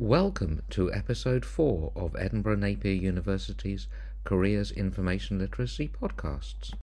Welcome to episode 4 of Edinburgh Napier University's Careers Information Literacy podcasts.